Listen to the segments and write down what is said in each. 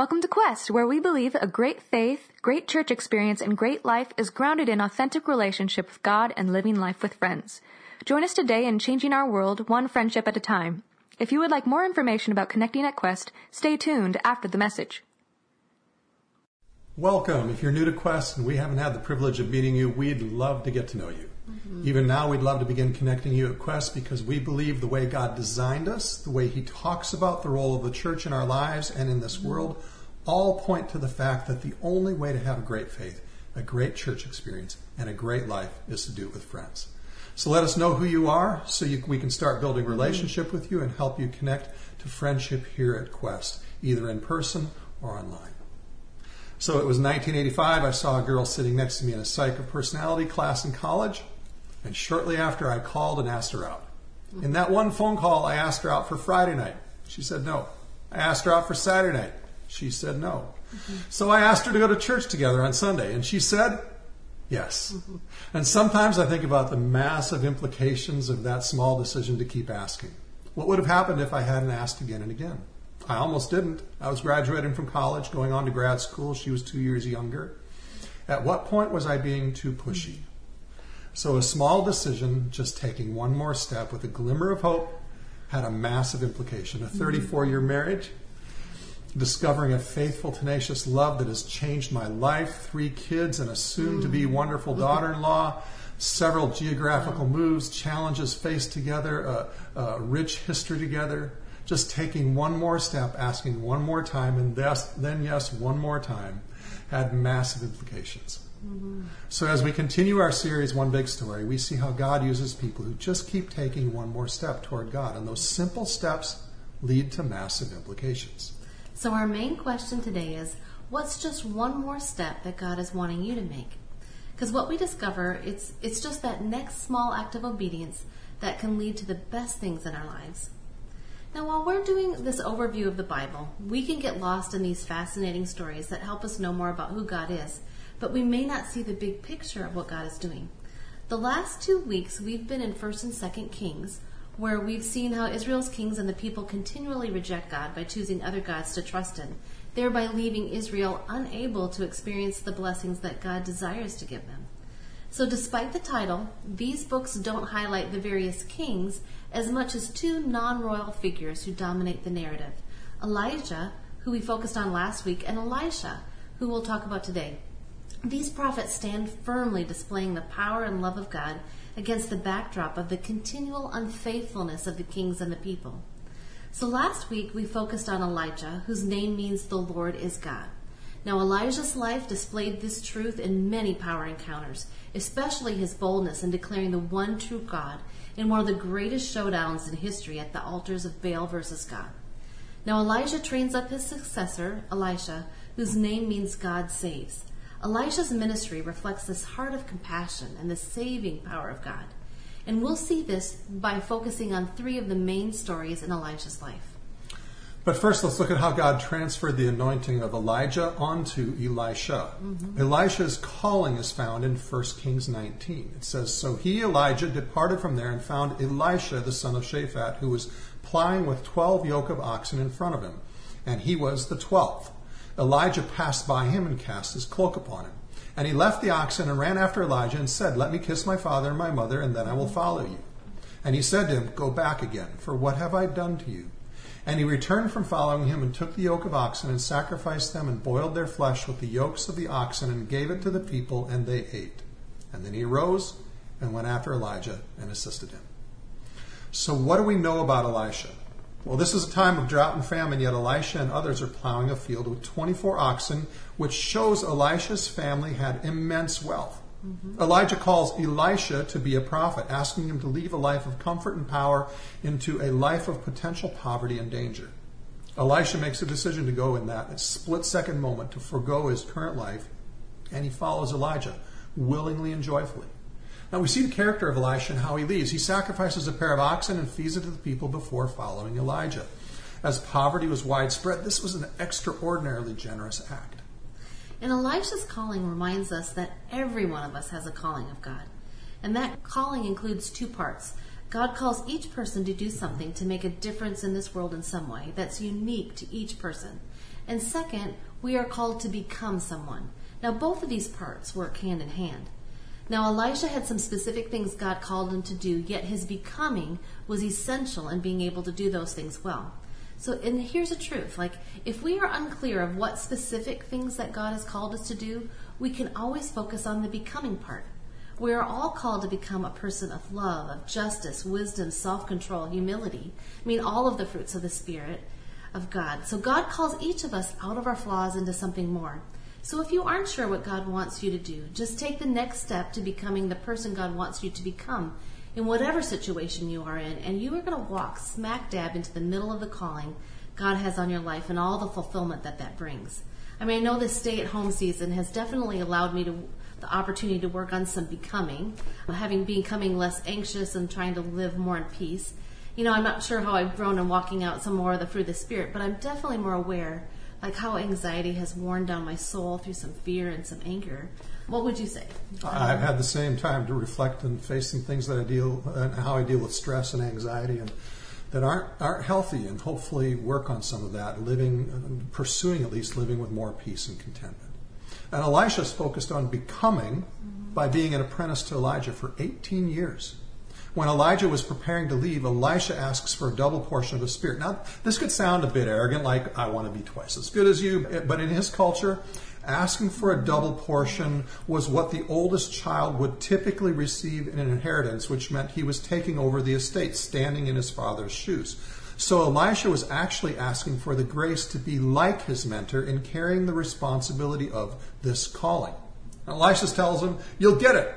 Welcome to Quest, where we believe a great faith, great church experience, and great life is grounded in authentic relationship with God and living life with friends. Join us today in changing our world one friendship at a time. If you would like more information about connecting at Quest, stay tuned after the message. Welcome. If you're new to Quest and we haven't had the privilege of meeting you, we'd love to get to know you. Mm-hmm. Even now, we'd love to begin connecting you at Quest because we believe the way God designed us, the way He talks about the role of the church in our lives and in this mm-hmm. world, all point to the fact that the only way to have a great faith, a great church experience, and a great life is to do it with friends. So let us know who you are so you, we can start building relationship with you and help you connect to friendship here at Quest, either in person or online. So it was 1985. I saw a girl sitting next to me in a psych personality class in college. And shortly after, I called and asked her out. In that one phone call, I asked her out for Friday night. She said no. I asked her out for Saturday night. She said no. Mm-hmm. So I asked her to go to church together on Sunday, and she said yes. Mm-hmm. And sometimes I think about the massive implications of that small decision to keep asking. What would have happened if I hadn't asked again and again? I almost didn't. I was graduating from college, going on to grad school. She was two years younger. At what point was I being too pushy? So a small decision, just taking one more step with a glimmer of hope, had a massive implication. A 34 year marriage, discovering a faithful, tenacious love that has changed my life, three kids and a soon to be mm. wonderful daughter in law, several geographical moves, challenges faced together, a, a, rich history together. Just taking one more step, asking one more time, and then yes, one more time, had massive implications. Mm-hmm. So, as we continue our series, One Big Story, we see how God uses people who just keep taking one more step toward God. And those simple steps lead to massive implications. So, our main question today is what's just one more step that God is wanting you to make? Because what we discover, it's, it's just that next small act of obedience that can lead to the best things in our lives. Now, while we're doing this overview of the Bible, we can get lost in these fascinating stories that help us know more about who God is but we may not see the big picture of what God is doing. The last two weeks we've been in 1st and 2nd Kings, where we've seen how Israel's kings and the people continually reject God by choosing other gods to trust in, thereby leaving Israel unable to experience the blessings that God desires to give them. So, despite the title, these books don't highlight the various kings as much as two non royal figures who dominate the narrative Elijah, who we focused on last week, and Elisha, who we'll talk about today. These prophets stand firmly displaying the power and love of God against the backdrop of the continual unfaithfulness of the kings and the people. So last week we focused on Elijah, whose name means the Lord is God. Now Elijah's life displayed this truth in many power encounters, especially his boldness in declaring the one true God in one of the greatest showdowns in history at the altars of Baal versus God. Now Elijah trains up his successor, Elisha, whose name means God saves. Elisha's ministry reflects this heart of compassion and the saving power of God. And we'll see this by focusing on three of the main stories in Elisha's life. But first, let's look at how God transferred the anointing of Elijah onto Elisha. Mm-hmm. Elisha's calling is found in 1 Kings 19. It says, So he, Elijah, departed from there and found Elisha, the son of Shaphat, who was plying with twelve yoke of oxen in front of him, and he was the twelfth. Elijah passed by him and cast his cloak upon him. And he left the oxen and ran after Elijah and said, Let me kiss my father and my mother, and then I will follow you. And he said to him, Go back again, for what have I done to you? And he returned from following him and took the yoke of oxen and sacrificed them and boiled their flesh with the yokes of the oxen and gave it to the people, and they ate. And then he arose and went after Elijah and assisted him. So, what do we know about Elisha? Well, this is a time of drought and famine, yet Elisha and others are plowing a field with 24 oxen, which shows Elisha's family had immense wealth. Mm-hmm. Elijah calls Elisha to be a prophet, asking him to leave a life of comfort and power into a life of potential poverty and danger. Elisha makes a decision to go in that split second moment to forego his current life, and he follows Elijah willingly and joyfully. Now we see the character of Elisha and how he leaves. He sacrifices a pair of oxen and feeds it to the people before following Elijah. As poverty was widespread, this was an extraordinarily generous act. And Elisha's calling reminds us that every one of us has a calling of God. And that calling includes two parts God calls each person to do something to make a difference in this world in some way that's unique to each person. And second, we are called to become someone. Now, both of these parts work hand in hand. Now, Elisha had some specific things God called him to do, yet his becoming was essential in being able to do those things well. So, and here's the truth like, if we are unclear of what specific things that God has called us to do, we can always focus on the becoming part. We are all called to become a person of love, of justice, wisdom, self control, humility. I mean, all of the fruits of the Spirit of God. So, God calls each of us out of our flaws into something more. So if you aren't sure what God wants you to do, just take the next step to becoming the person God wants you to become in whatever situation you are in, and you are going to walk smack dab into the middle of the calling God has on your life and all the fulfillment that that brings. I mean, I know this stay at home season has definitely allowed me to the opportunity to work on some becoming, uh, having becoming less anxious and trying to live more in peace. You know, I'm not sure how I've grown in walking out some more of the fruit of the spirit, but I'm definitely more aware like how anxiety has worn down my soul through some fear and some anger. What would you say? I've had the same time to reflect and face some things that I deal and how I deal with stress and anxiety and that aren't aren't healthy and hopefully work on some of that, living pursuing at least living with more peace and contentment. And Elisha's focused on becoming mm-hmm. by being an apprentice to Elijah for 18 years. When Elijah was preparing to leave, Elisha asks for a double portion of the Spirit. Now, this could sound a bit arrogant, like, I want to be twice as good as you, but in his culture, asking for a double portion was what the oldest child would typically receive in an inheritance, which meant he was taking over the estate, standing in his father's shoes. So Elisha was actually asking for the grace to be like his mentor in carrying the responsibility of this calling. Elisha tells him, You'll get it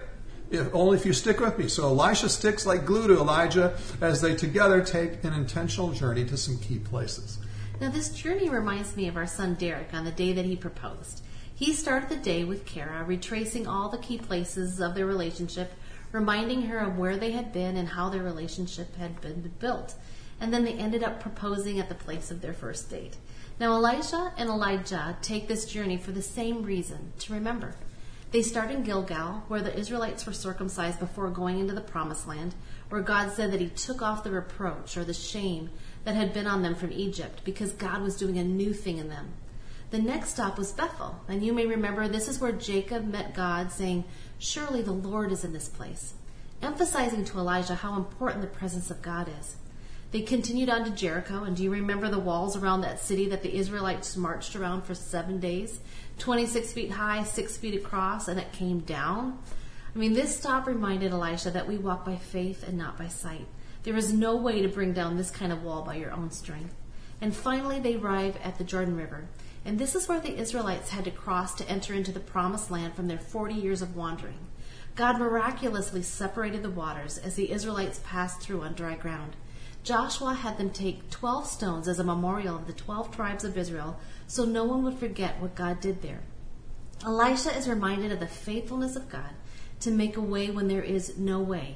if only if you stick with me. So Elisha sticks like glue to Elijah as they together take an intentional journey to some key places. Now, this journey reminds me of our son Derek on the day that he proposed. He started the day with Kara, retracing all the key places of their relationship, reminding her of where they had been and how their relationship had been built. And then they ended up proposing at the place of their first date. Now, Elisha and Elijah take this journey for the same reason to remember. They start in Gilgal, where the Israelites were circumcised before going into the promised land, where God said that He took off the reproach or the shame that had been on them from Egypt because God was doing a new thing in them. The next stop was Bethel, and you may remember this is where Jacob met God, saying, Surely the Lord is in this place, emphasizing to Elijah how important the presence of God is. They continued on to Jericho, and do you remember the walls around that city that the Israelites marched around for seven days? 26 feet high, 6 feet across, and it came down. I mean, this stop reminded Elisha that we walk by faith and not by sight. There is no way to bring down this kind of wall by your own strength. And finally, they arrive at the Jordan River. And this is where the Israelites had to cross to enter into the promised land from their 40 years of wandering. God miraculously separated the waters as the Israelites passed through on dry ground. Joshua had them take 12 stones as a memorial of the 12 tribes of Israel so no one would forget what God did there. Elisha is reminded of the faithfulness of God to make a way when there is no way.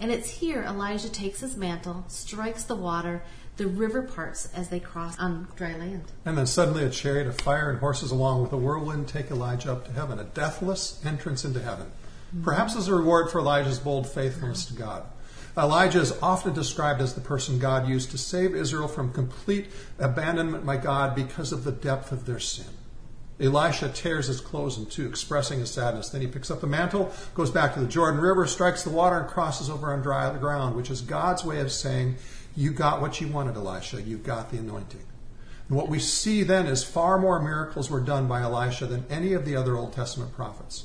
And it's here Elijah takes his mantle, strikes the water, the river parts as they cross on dry land. And then suddenly a chariot of fire and horses along with a whirlwind take Elijah up to heaven, a deathless entrance into heaven. Mm-hmm. Perhaps as a reward for Elijah's bold faithfulness to God. Elijah is often described as the person God used to save Israel from complete abandonment by God because of the depth of their sin. Elisha tears his clothes in two, expressing his sadness. Then he picks up the mantle, goes back to the Jordan River, strikes the water, and crosses over on dry ground, which is God's way of saying, You got what you wanted, Elisha. You've got the anointing. And what we see then is far more miracles were done by Elisha than any of the other Old Testament prophets.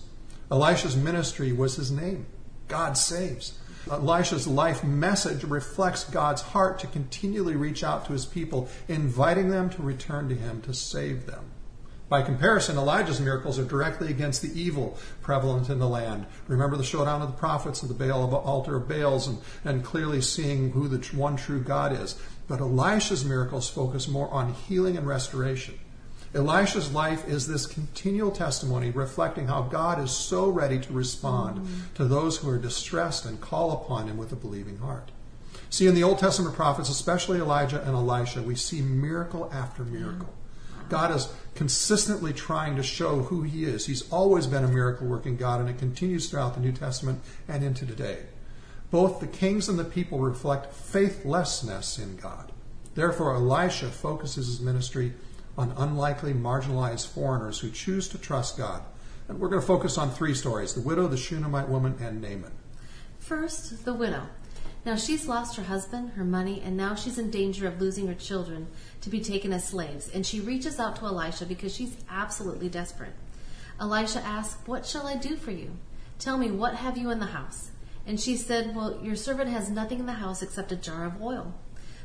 Elisha's ministry was his name God saves. Elisha's life message reflects God's heart to continually reach out to his people, inviting them to return to him to save them. By comparison, Elijah's miracles are directly against the evil prevalent in the land. Remember the showdown of the prophets of the Baal of altar of Baals and, and clearly seeing who the one true God is. But Elisha's miracles focus more on healing and restoration. Elisha's life is this continual testimony reflecting how God is so ready to respond mm-hmm. to those who are distressed and call upon him with a believing heart. See, in the Old Testament prophets, especially Elijah and Elisha, we see miracle after miracle. God is consistently trying to show who he is. He's always been a miracle working God, and it continues throughout the New Testament and into today. Both the kings and the people reflect faithlessness in God. Therefore, Elisha focuses his ministry on unlikely, marginalized foreigners who choose to trust God. And we're going to focus on three stories the widow, the Shunammite woman, and Naaman. First, the widow. Now she's lost her husband, her money, and now she's in danger of losing her children to be taken as slaves. And she reaches out to Elisha because she's absolutely desperate. Elisha asks, What shall I do for you? Tell me, what have you in the house? And she said, Well, your servant has nothing in the house except a jar of oil.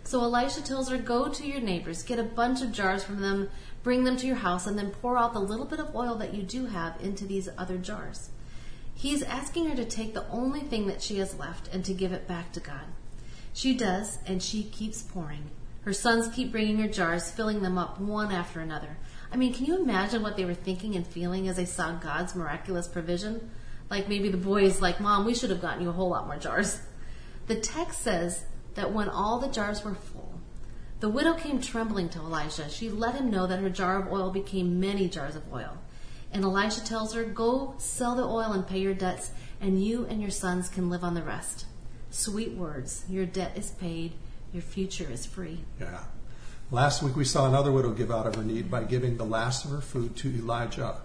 So Elisha tells her, Go to your neighbors, get a bunch of jars from them, bring them to your house, and then pour out the little bit of oil that you do have into these other jars. He's asking her to take the only thing that she has left and to give it back to God. She does, and she keeps pouring. Her sons keep bringing her jars, filling them up one after another. I mean, can you imagine what they were thinking and feeling as they saw God's miraculous provision? Like maybe the boys, like, Mom, we should have gotten you a whole lot more jars. The text says that when all the jars were full, the widow came trembling to Elisha. She let him know that her jar of oil became many jars of oil. And Elisha tells her, Go sell the oil and pay your debts, and you and your sons can live on the rest. Sweet words. Your debt is paid, your future is free. Yeah. Last week we saw another widow give out of her need by giving the last of her food to Elijah.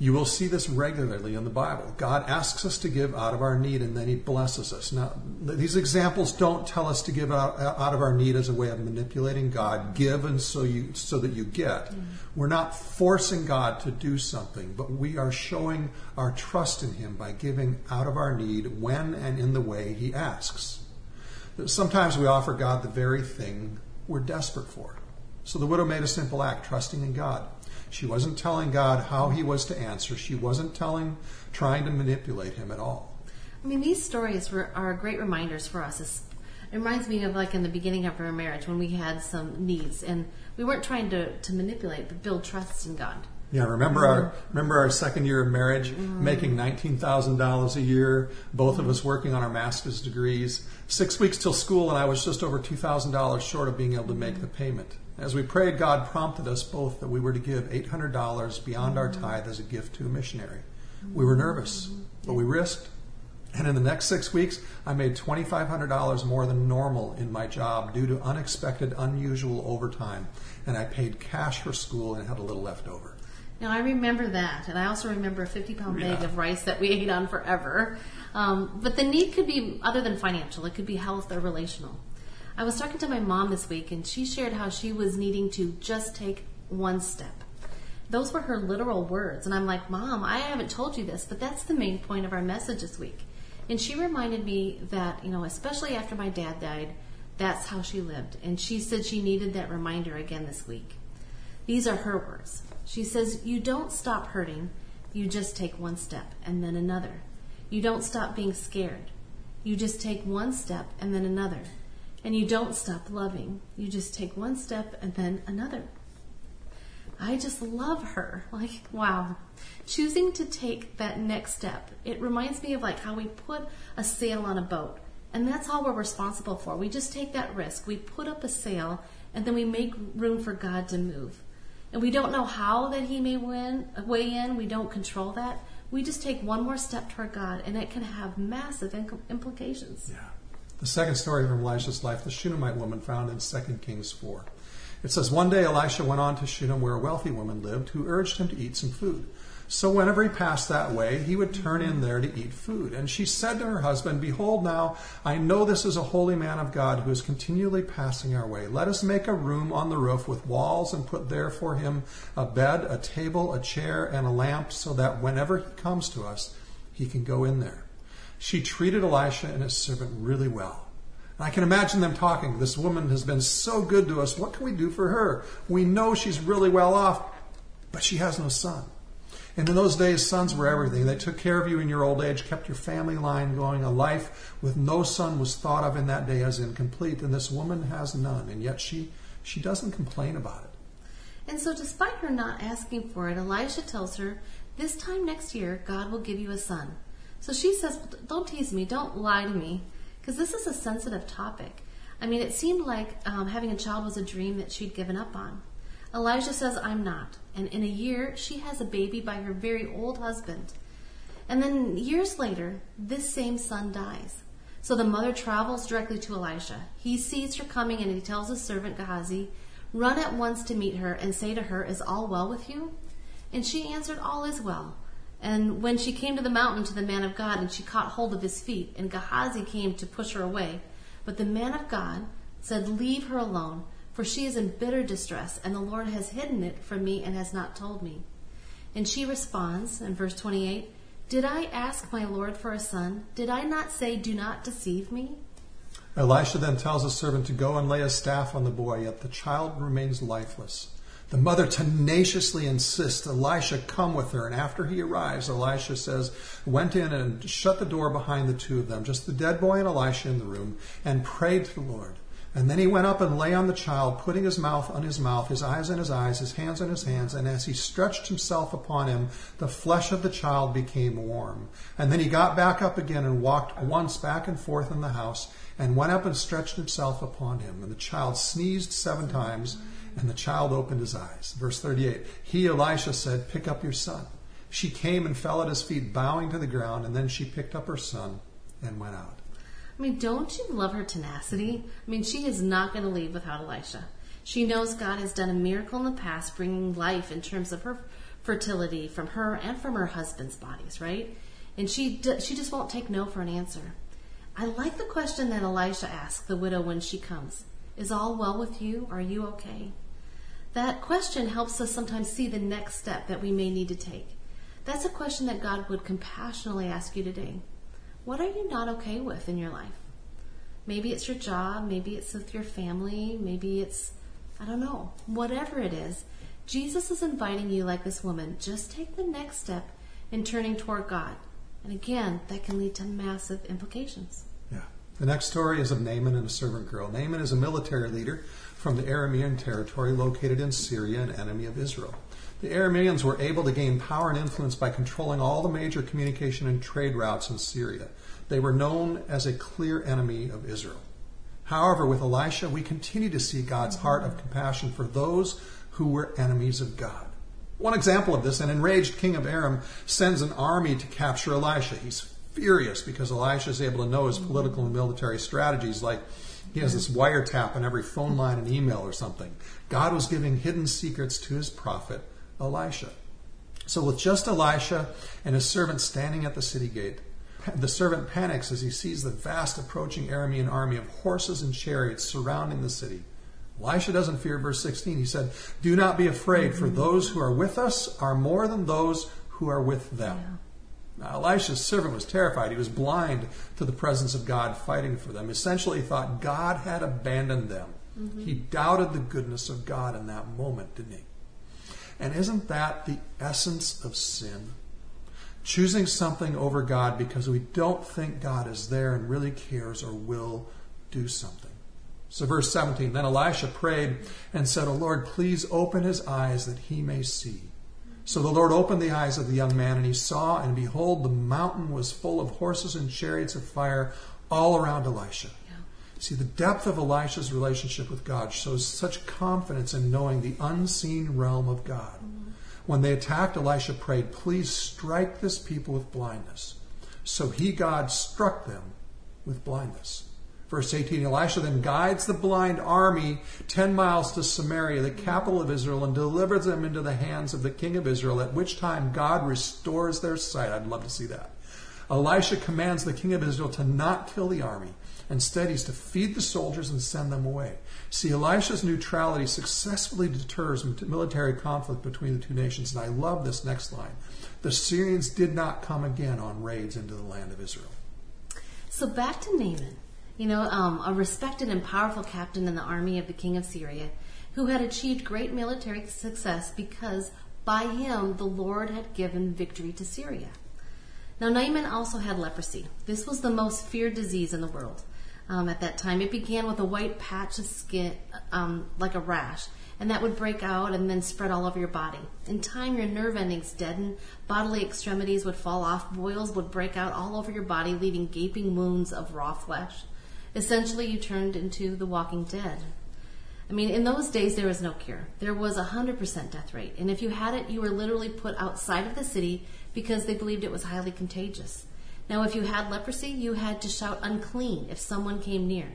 You will see this regularly in the Bible. God asks us to give out of our need and then he blesses us. Now, these examples don't tell us to give out, out of our need as a way of manipulating God. Give and so you so that you get. Mm. We're not forcing God to do something, but we are showing our trust in him by giving out of our need when and in the way he asks. Sometimes we offer God the very thing we're desperate for. So the widow made a simple act, trusting in God. She wasn't telling God how he was to answer. She wasn't telling, trying to manipulate him at all. I mean, these stories were, are great reminders for us. it reminds me of like in the beginning of our marriage when we had some needs and we weren't trying to, to manipulate, but build trust in God. Yeah, remember mm-hmm. our remember our second year of marriage, mm-hmm. making nineteen thousand dollars a year, both mm-hmm. of us working on our master's degrees. Six weeks till school, and I was just over two thousand dollars short of being able to make the payment. As we prayed, God prompted us both that we were to give $800 beyond our tithe as a gift to a missionary. We were nervous, but we risked. And in the next six weeks, I made $2,500 more than normal in my job due to unexpected, unusual overtime. And I paid cash for school and had a little left over. Now, I remember that. And I also remember a 50 pound bag of rice that we ate on forever. Um, but the need could be other than financial, it could be health or relational. I was talking to my mom this week, and she shared how she was needing to just take one step. Those were her literal words. And I'm like, Mom, I haven't told you this, but that's the main point of our message this week. And she reminded me that, you know, especially after my dad died, that's how she lived. And she said she needed that reminder again this week. These are her words. She says, You don't stop hurting, you just take one step and then another. You don't stop being scared. You just take one step and then another and you don't stop loving. You just take one step and then another. I just love her. Like, wow. Choosing to take that next step. It reminds me of like how we put a sail on a boat. And that's all we're responsible for. We just take that risk. We put up a sail and then we make room for God to move. And we don't know how that he may win, weigh in. We don't control that. We just take one more step toward God and it can have massive implications. Yeah. The second story from Elisha's life, the Shunammite woman found in 2 Kings 4. It says, One day Elisha went on to Shunem where a wealthy woman lived who urged him to eat some food. So whenever he passed that way, he would turn in there to eat food. And she said to her husband, Behold, now I know this is a holy man of God who is continually passing our way. Let us make a room on the roof with walls and put there for him a bed, a table, a chair, and a lamp, so that whenever he comes to us, he can go in there. She treated Elisha and his servant really well. And I can imagine them talking. This woman has been so good to us. What can we do for her? We know she's really well off, but she has no son. And in those days, sons were everything. They took care of you in your old age, kept your family line going. A life with no son was thought of in that day as incomplete. And this woman has none. And yet she, she doesn't complain about it. And so, despite her not asking for it, Elisha tells her, This time next year, God will give you a son. So she says, Don't tease me, don't lie to me, because this is a sensitive topic. I mean, it seemed like um, having a child was a dream that she'd given up on. Elijah says, I'm not. And in a year, she has a baby by her very old husband. And then years later, this same son dies. So the mother travels directly to Elisha. He sees her coming and he tells his servant Gehazi, Run at once to meet her and say to her, Is all well with you? And she answered, All is well. And when she came to the mountain to the man of God, and she caught hold of his feet, and Gehazi came to push her away. But the man of God said, Leave her alone, for she is in bitter distress, and the Lord has hidden it from me and has not told me. And she responds in verse 28 Did I ask my Lord for a son? Did I not say, Do not deceive me? Elisha then tells his servant to go and lay a staff on the boy, yet the child remains lifeless. The mother tenaciously insists Elisha come with her, and after he arrives, Elisha says, went in and shut the door behind the two of them, just the dead boy and Elisha in the room, and prayed to the Lord. And then he went up and lay on the child, putting his mouth on his mouth, his eyes on his eyes, his hands on his hands. And as he stretched himself upon him, the flesh of the child became warm. And then he got back up again and walked once back and forth in the house, and went up and stretched himself upon him. And the child sneezed seven times, and the child opened his eyes. Verse 38 He, Elisha, said, Pick up your son. She came and fell at his feet, bowing to the ground, and then she picked up her son and went out. I mean, don't you love her tenacity? I mean, she is not going to leave without Elisha. She knows God has done a miracle in the past, bringing life in terms of her fertility from her and from her husband's bodies, right? And she she just won't take no for an answer. I like the question that Elisha asks the widow when she comes: "Is all well with you? Are you okay?" That question helps us sometimes see the next step that we may need to take. That's a question that God would compassionately ask you today. What are you not okay with in your life? Maybe it's your job, maybe it's with your family, maybe it's, I don't know, whatever it is. Jesus is inviting you, like this woman, just take the next step in turning toward God. And again, that can lead to massive implications. Yeah. The next story is of Naaman and a servant girl. Naaman is a military leader from the Aramean territory located in Syria, an enemy of Israel. The Arameans were able to gain power and influence by controlling all the major communication and trade routes in Syria. They were known as a clear enemy of Israel. However, with Elisha, we continue to see God's heart of compassion for those who were enemies of God. One example of this, an enraged king of Aram sends an army to capture Elisha. He's furious because Elisha is able to know his political and military strategies, like he has this wiretap on every phone line and email or something. God was giving hidden secrets to his prophet Elisha. So, with just Elisha and his servant standing at the city gate, the servant panics as he sees the vast approaching Aramean army of horses and chariots surrounding the city. Elisha doesn't fear, verse 16. He said, Do not be afraid, for those who are with us are more than those who are with them. Yeah. Now, Elisha's servant was terrified. He was blind to the presence of God fighting for them. Essentially, he thought God had abandoned them. Mm-hmm. He doubted the goodness of God in that moment, didn't he? And isn't that the essence of sin? Choosing something over God because we don't think God is there and really cares or will do something. So, verse 17 Then Elisha prayed and said, O Lord, please open his eyes that he may see. So the Lord opened the eyes of the young man, and he saw, and behold, the mountain was full of horses and chariots of fire all around Elisha. See, the depth of Elisha's relationship with God shows such confidence in knowing the unseen realm of God. Mm-hmm. When they attacked, Elisha prayed, Please strike this people with blindness. So he, God, struck them with blindness. Verse 18 Elisha then guides the blind army 10 miles to Samaria, the capital of Israel, and delivers them into the hands of the king of Israel, at which time God restores their sight. I'd love to see that. Elisha commands the king of Israel to not kill the army Instead, he's to feed the soldiers and send them away. See, Elisha's neutrality successfully deters military conflict between the two nations. And I love this next line. The Syrians did not come again on raids into the land of Israel. So back to Naaman, you know, um, a respected and powerful captain in the army of the king of Syria, who had achieved great military success because by him the Lord had given victory to Syria. Now, Naaman also had leprosy. This was the most feared disease in the world um, at that time. It began with a white patch of skin, um, like a rash, and that would break out and then spread all over your body. In time, your nerve endings deaden, bodily extremities would fall off, boils would break out all over your body, leaving gaping wounds of raw flesh. Essentially, you turned into the walking dead. I mean, in those days, there was no cure. There was a 100% death rate. And if you had it, you were literally put outside of the city because they believed it was highly contagious. Now, if you had leprosy, you had to shout unclean if someone came near.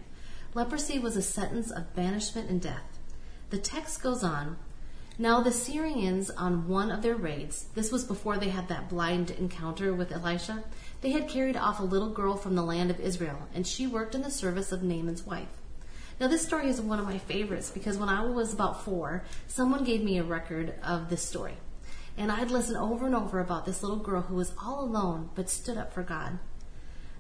Leprosy was a sentence of banishment and death. The text goes on. Now, the Syrians, on one of their raids, this was before they had that blind encounter with Elisha, they had carried off a little girl from the land of Israel, and she worked in the service of Naaman's wife. Now, this story is one of my favorites because when I was about four, someone gave me a record of this story. And I'd listen over and over about this little girl who was all alone but stood up for God.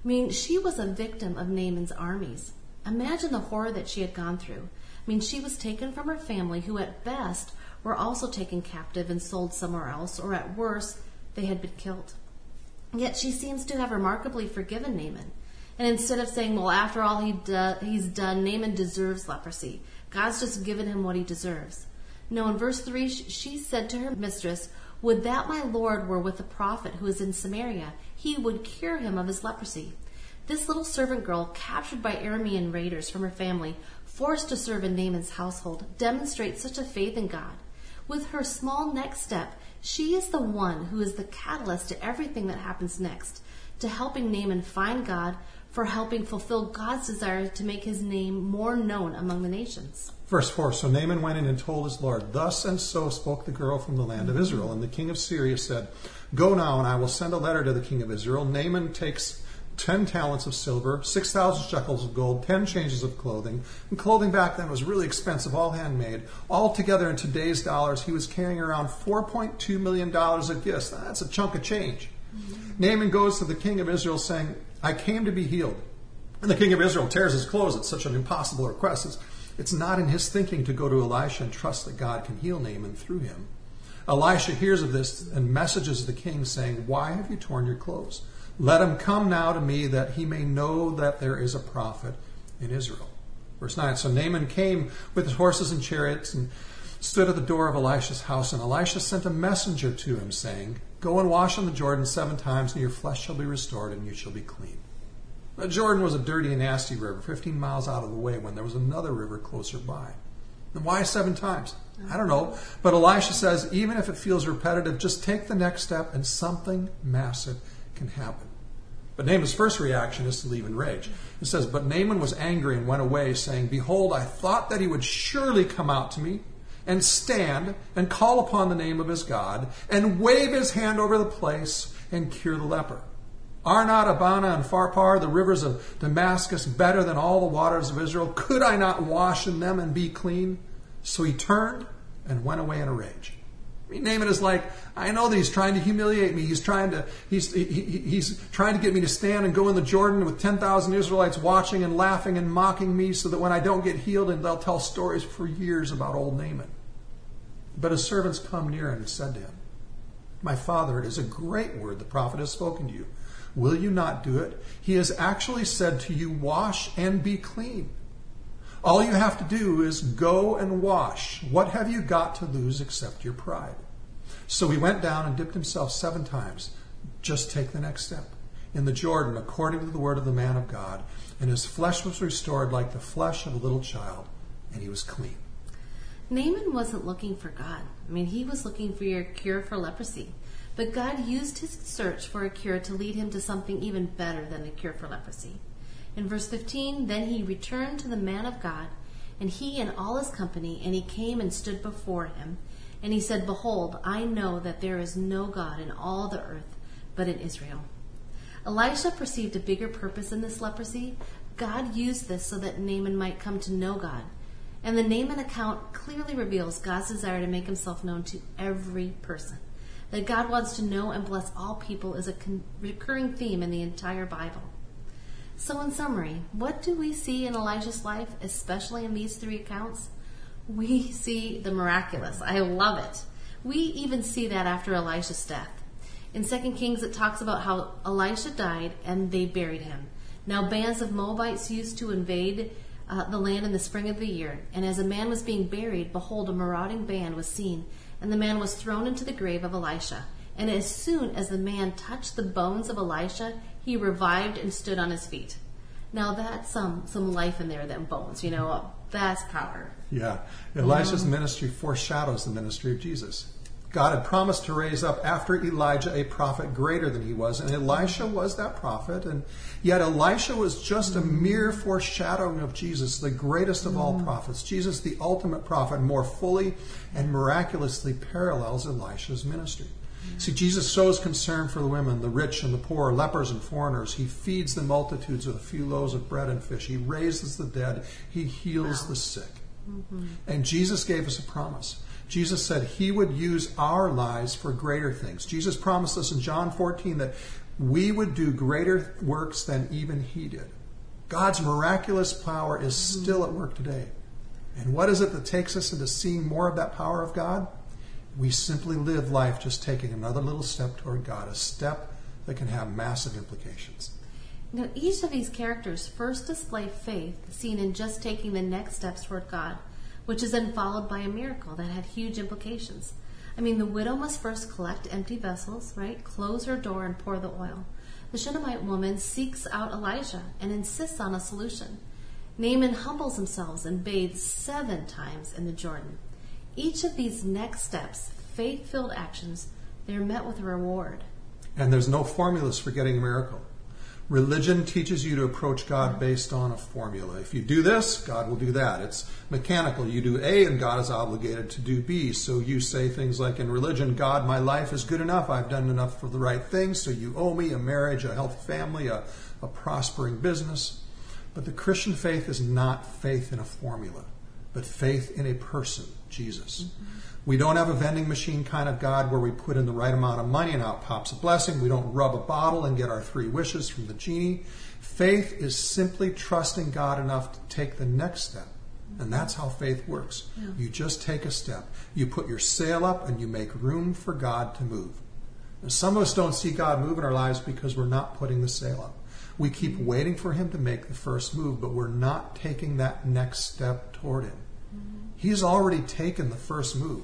I mean, she was a victim of Naaman's armies. Imagine the horror that she had gone through. I mean, she was taken from her family, who at best were also taken captive and sold somewhere else, or at worst, they had been killed. Yet she seems to have remarkably forgiven Naaman. And instead of saying, well, after all he do- he's done, Naaman deserves leprosy, God's just given him what he deserves. No, in verse 3, she said to her mistress, Would that my Lord were with the prophet who is in Samaria, he would cure him of his leprosy. This little servant girl, captured by Aramean raiders from her family, forced to serve in Naaman's household, demonstrates such a faith in God. With her small next step, she is the one who is the catalyst to everything that happens next, to helping Naaman find God, for helping fulfill God's desire to make his name more known among the nations. Verse 4 So Naaman went in and told his Lord, Thus and so spoke the girl from the land of Israel. And the king of Syria said, Go now, and I will send a letter to the king of Israel. Naaman takes ten talents of silver, six thousand shekels of gold, ten changes of clothing. And clothing back then was really expensive, all handmade. Altogether, in today's dollars, he was carrying around $4.2 million of gifts. That's a chunk of change. Mm-hmm. Naaman goes to the king of Israel saying, I came to be healed. And the king of Israel tears his clothes. at such an impossible request. It's, it's not in his thinking to go to Elisha and trust that God can heal Naaman through him. Elisha hears of this and messages the king, saying, Why have you torn your clothes? Let him come now to me that he may know that there is a prophet in Israel. Verse 9 So Naaman came with his horses and chariots and stood at the door of Elisha's house. And Elisha sent a messenger to him, saying, Go and wash in the Jordan seven times, and your flesh shall be restored, and you shall be clean. The Jordan was a dirty and nasty river, 15 miles out of the way, when there was another river closer by. Why seven times? I don't know. But Elisha says, even if it feels repetitive, just take the next step, and something massive can happen. But Naaman's first reaction is to leave in rage. It says, But Naaman was angry and went away, saying, Behold, I thought that he would surely come out to me and stand and call upon the name of his God and wave his hand over the place and cure the leper. Are not Abana and Pharpar, the rivers of Damascus, better than all the waters of Israel? Could I not wash in them and be clean? So he turned and went away in a rage. I mean, Naaman is like, I know that he's trying to humiliate me. He's trying to, he's, he, he's trying to get me to stand and go in the Jordan with 10,000 Israelites watching and laughing and mocking me so that when I don't get healed, and they'll tell stories for years about old Naaman. But his servants come near and said to him, My father, it is a great word the prophet has spoken to you. Will you not do it? He has actually said to you, Wash and be clean. All you have to do is go and wash. What have you got to lose except your pride? So he went down and dipped himself seven times. Just take the next step. In the Jordan, according to the word of the man of God, and his flesh was restored like the flesh of a little child, and he was clean. Naaman wasn't looking for God. I mean, he was looking for your cure for leprosy. But God used his search for a cure to lead him to something even better than a cure for leprosy. In verse 15, then he returned to the man of God, and he and all his company, and he came and stood before him. And he said, Behold, I know that there is no God in all the earth but in Israel. Elisha perceived a bigger purpose in this leprosy. God used this so that Naaman might come to know God. And the Naaman account clearly reveals God's desire to make himself known to every person. That God wants to know and bless all people is a con- recurring theme in the entire Bible. So, in summary, what do we see in Elijah's life, especially in these three accounts? We see the miraculous. I love it. We even see that after Elisha's death. In 2 Kings, it talks about how Elisha died and they buried him. Now, bands of Moabites used to invade uh, the land in the spring of the year. And as a man was being buried, behold, a marauding band was seen, and the man was thrown into the grave of Elisha. And as soon as the man touched the bones of Elisha, he revived and stood on his feet. Now that's some some life in there, them bones, you know, that's power. Yeah. Elisha's ministry foreshadows the ministry of Jesus. God had promised to raise up after Elijah a prophet greater than he was, and Elisha was that prophet, and yet Elisha was just a mere foreshadowing of Jesus, the greatest of all mm-hmm. prophets. Jesus, the ultimate prophet, more fully and miraculously parallels Elisha's ministry. Mm-hmm. See, Jesus shows concern for the women, the rich and the poor, lepers and foreigners. He feeds the multitudes with a few loaves of bread and fish. He raises the dead. He heals the sick. Mm-hmm. And Jesus gave us a promise. Jesus said he would use our lives for greater things. Jesus promised us in John 14 that we would do greater works than even he did. God's miraculous power is still at work today. And what is it that takes us into seeing more of that power of God? We simply live life just taking another little step toward God, a step that can have massive implications. Now, each of these characters first display faith seen in just taking the next steps toward God, which is then followed by a miracle that had huge implications. I mean, the widow must first collect empty vessels, right? Close her door and pour the oil. The Shunammite woman seeks out Elijah and insists on a solution. Naaman humbles himself and bathes seven times in the Jordan. Each of these next steps, faith filled actions, they're met with a reward. And there's no formulas for getting a miracle. Religion teaches you to approach God based on a formula. If you do this, God will do that. It's mechanical. You do A and God is obligated to do B. So you say things like in religion, God, my life is good enough. I've done enough for the right things. So you owe me a marriage, a healthy family, a, a prospering business. But the Christian faith is not faith in a formula, but faith in a person, Jesus. Mm-hmm. We don't have a vending machine kind of God where we put in the right amount of money and out pops a blessing. We don't rub a bottle and get our three wishes from the genie. Faith is simply trusting God enough to take the next step. And that's how faith works. Yeah. You just take a step. You put your sail up and you make room for God to move. And some of us don't see God move in our lives because we're not putting the sail up. We keep waiting for Him to make the first move, but we're not taking that next step toward Him. Mm-hmm. He's already taken the first move.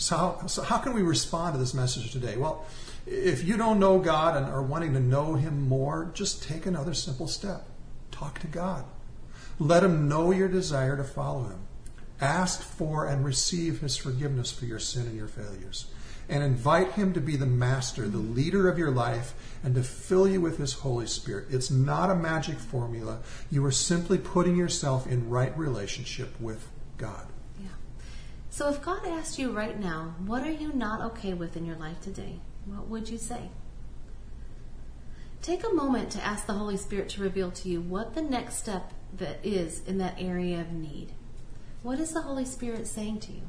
So how, so how can we respond to this message today? Well, if you don't know God and are wanting to know Him more, just take another simple step. Talk to God. Let Him know your desire to follow Him. Ask for and receive His forgiveness for your sin and your failures. And invite Him to be the master, the leader of your life, and to fill you with His Holy Spirit. It's not a magic formula. You are simply putting yourself in right relationship with God. So if God asked you right now, what are you not okay with in your life today? What would you say? Take a moment to ask the Holy Spirit to reveal to you what the next step that is in that area of need. What is the Holy Spirit saying to you?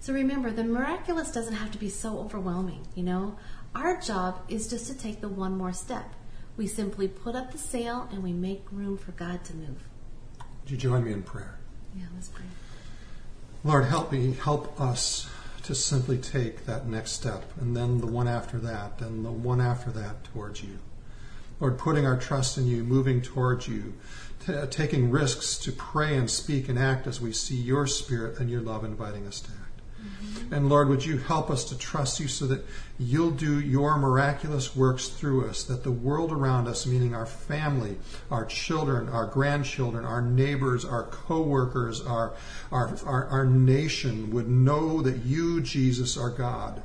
So remember, the miraculous doesn't have to be so overwhelming, you know? Our job is just to take the one more step. We simply put up the sail and we make room for God to move. Would you join me in prayer? Yeah, let's pray. Lord, help me, help us to simply take that next step, and then the one after that, and the one after that towards you. Lord, putting our trust in you, moving towards you, t- taking risks to pray and speak and act as we see your spirit and your love inviting us to. And Lord, would you help us to trust you so that you'll do your miraculous works through us, that the world around us, meaning our family, our children, our grandchildren, our neighbors, our co-workers, our, our, our, our nation would know that you, Jesus, are God,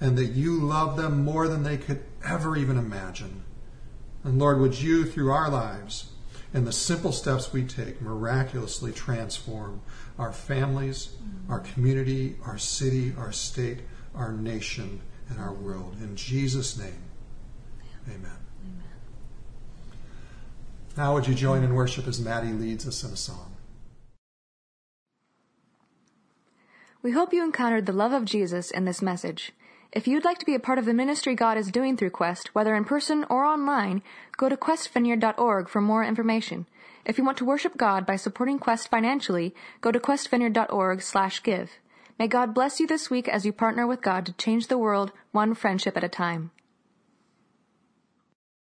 and that you love them more than they could ever even imagine. And Lord, would you, through our lives and the simple steps we take, miraculously transform our families, mm-hmm. our community, our city, our state, our nation, and our world. In Jesus' name, amen. Now, would you join in worship as Maddie leads us in a song? We hope you encountered the love of Jesus in this message. If you'd like to be a part of the ministry God is doing through Quest, whether in person or online, go to questvineyard.org for more information. If you want to worship God by supporting Quest financially, go to questvineyard.org/give. May God bless you this week as you partner with God to change the world one friendship at a time.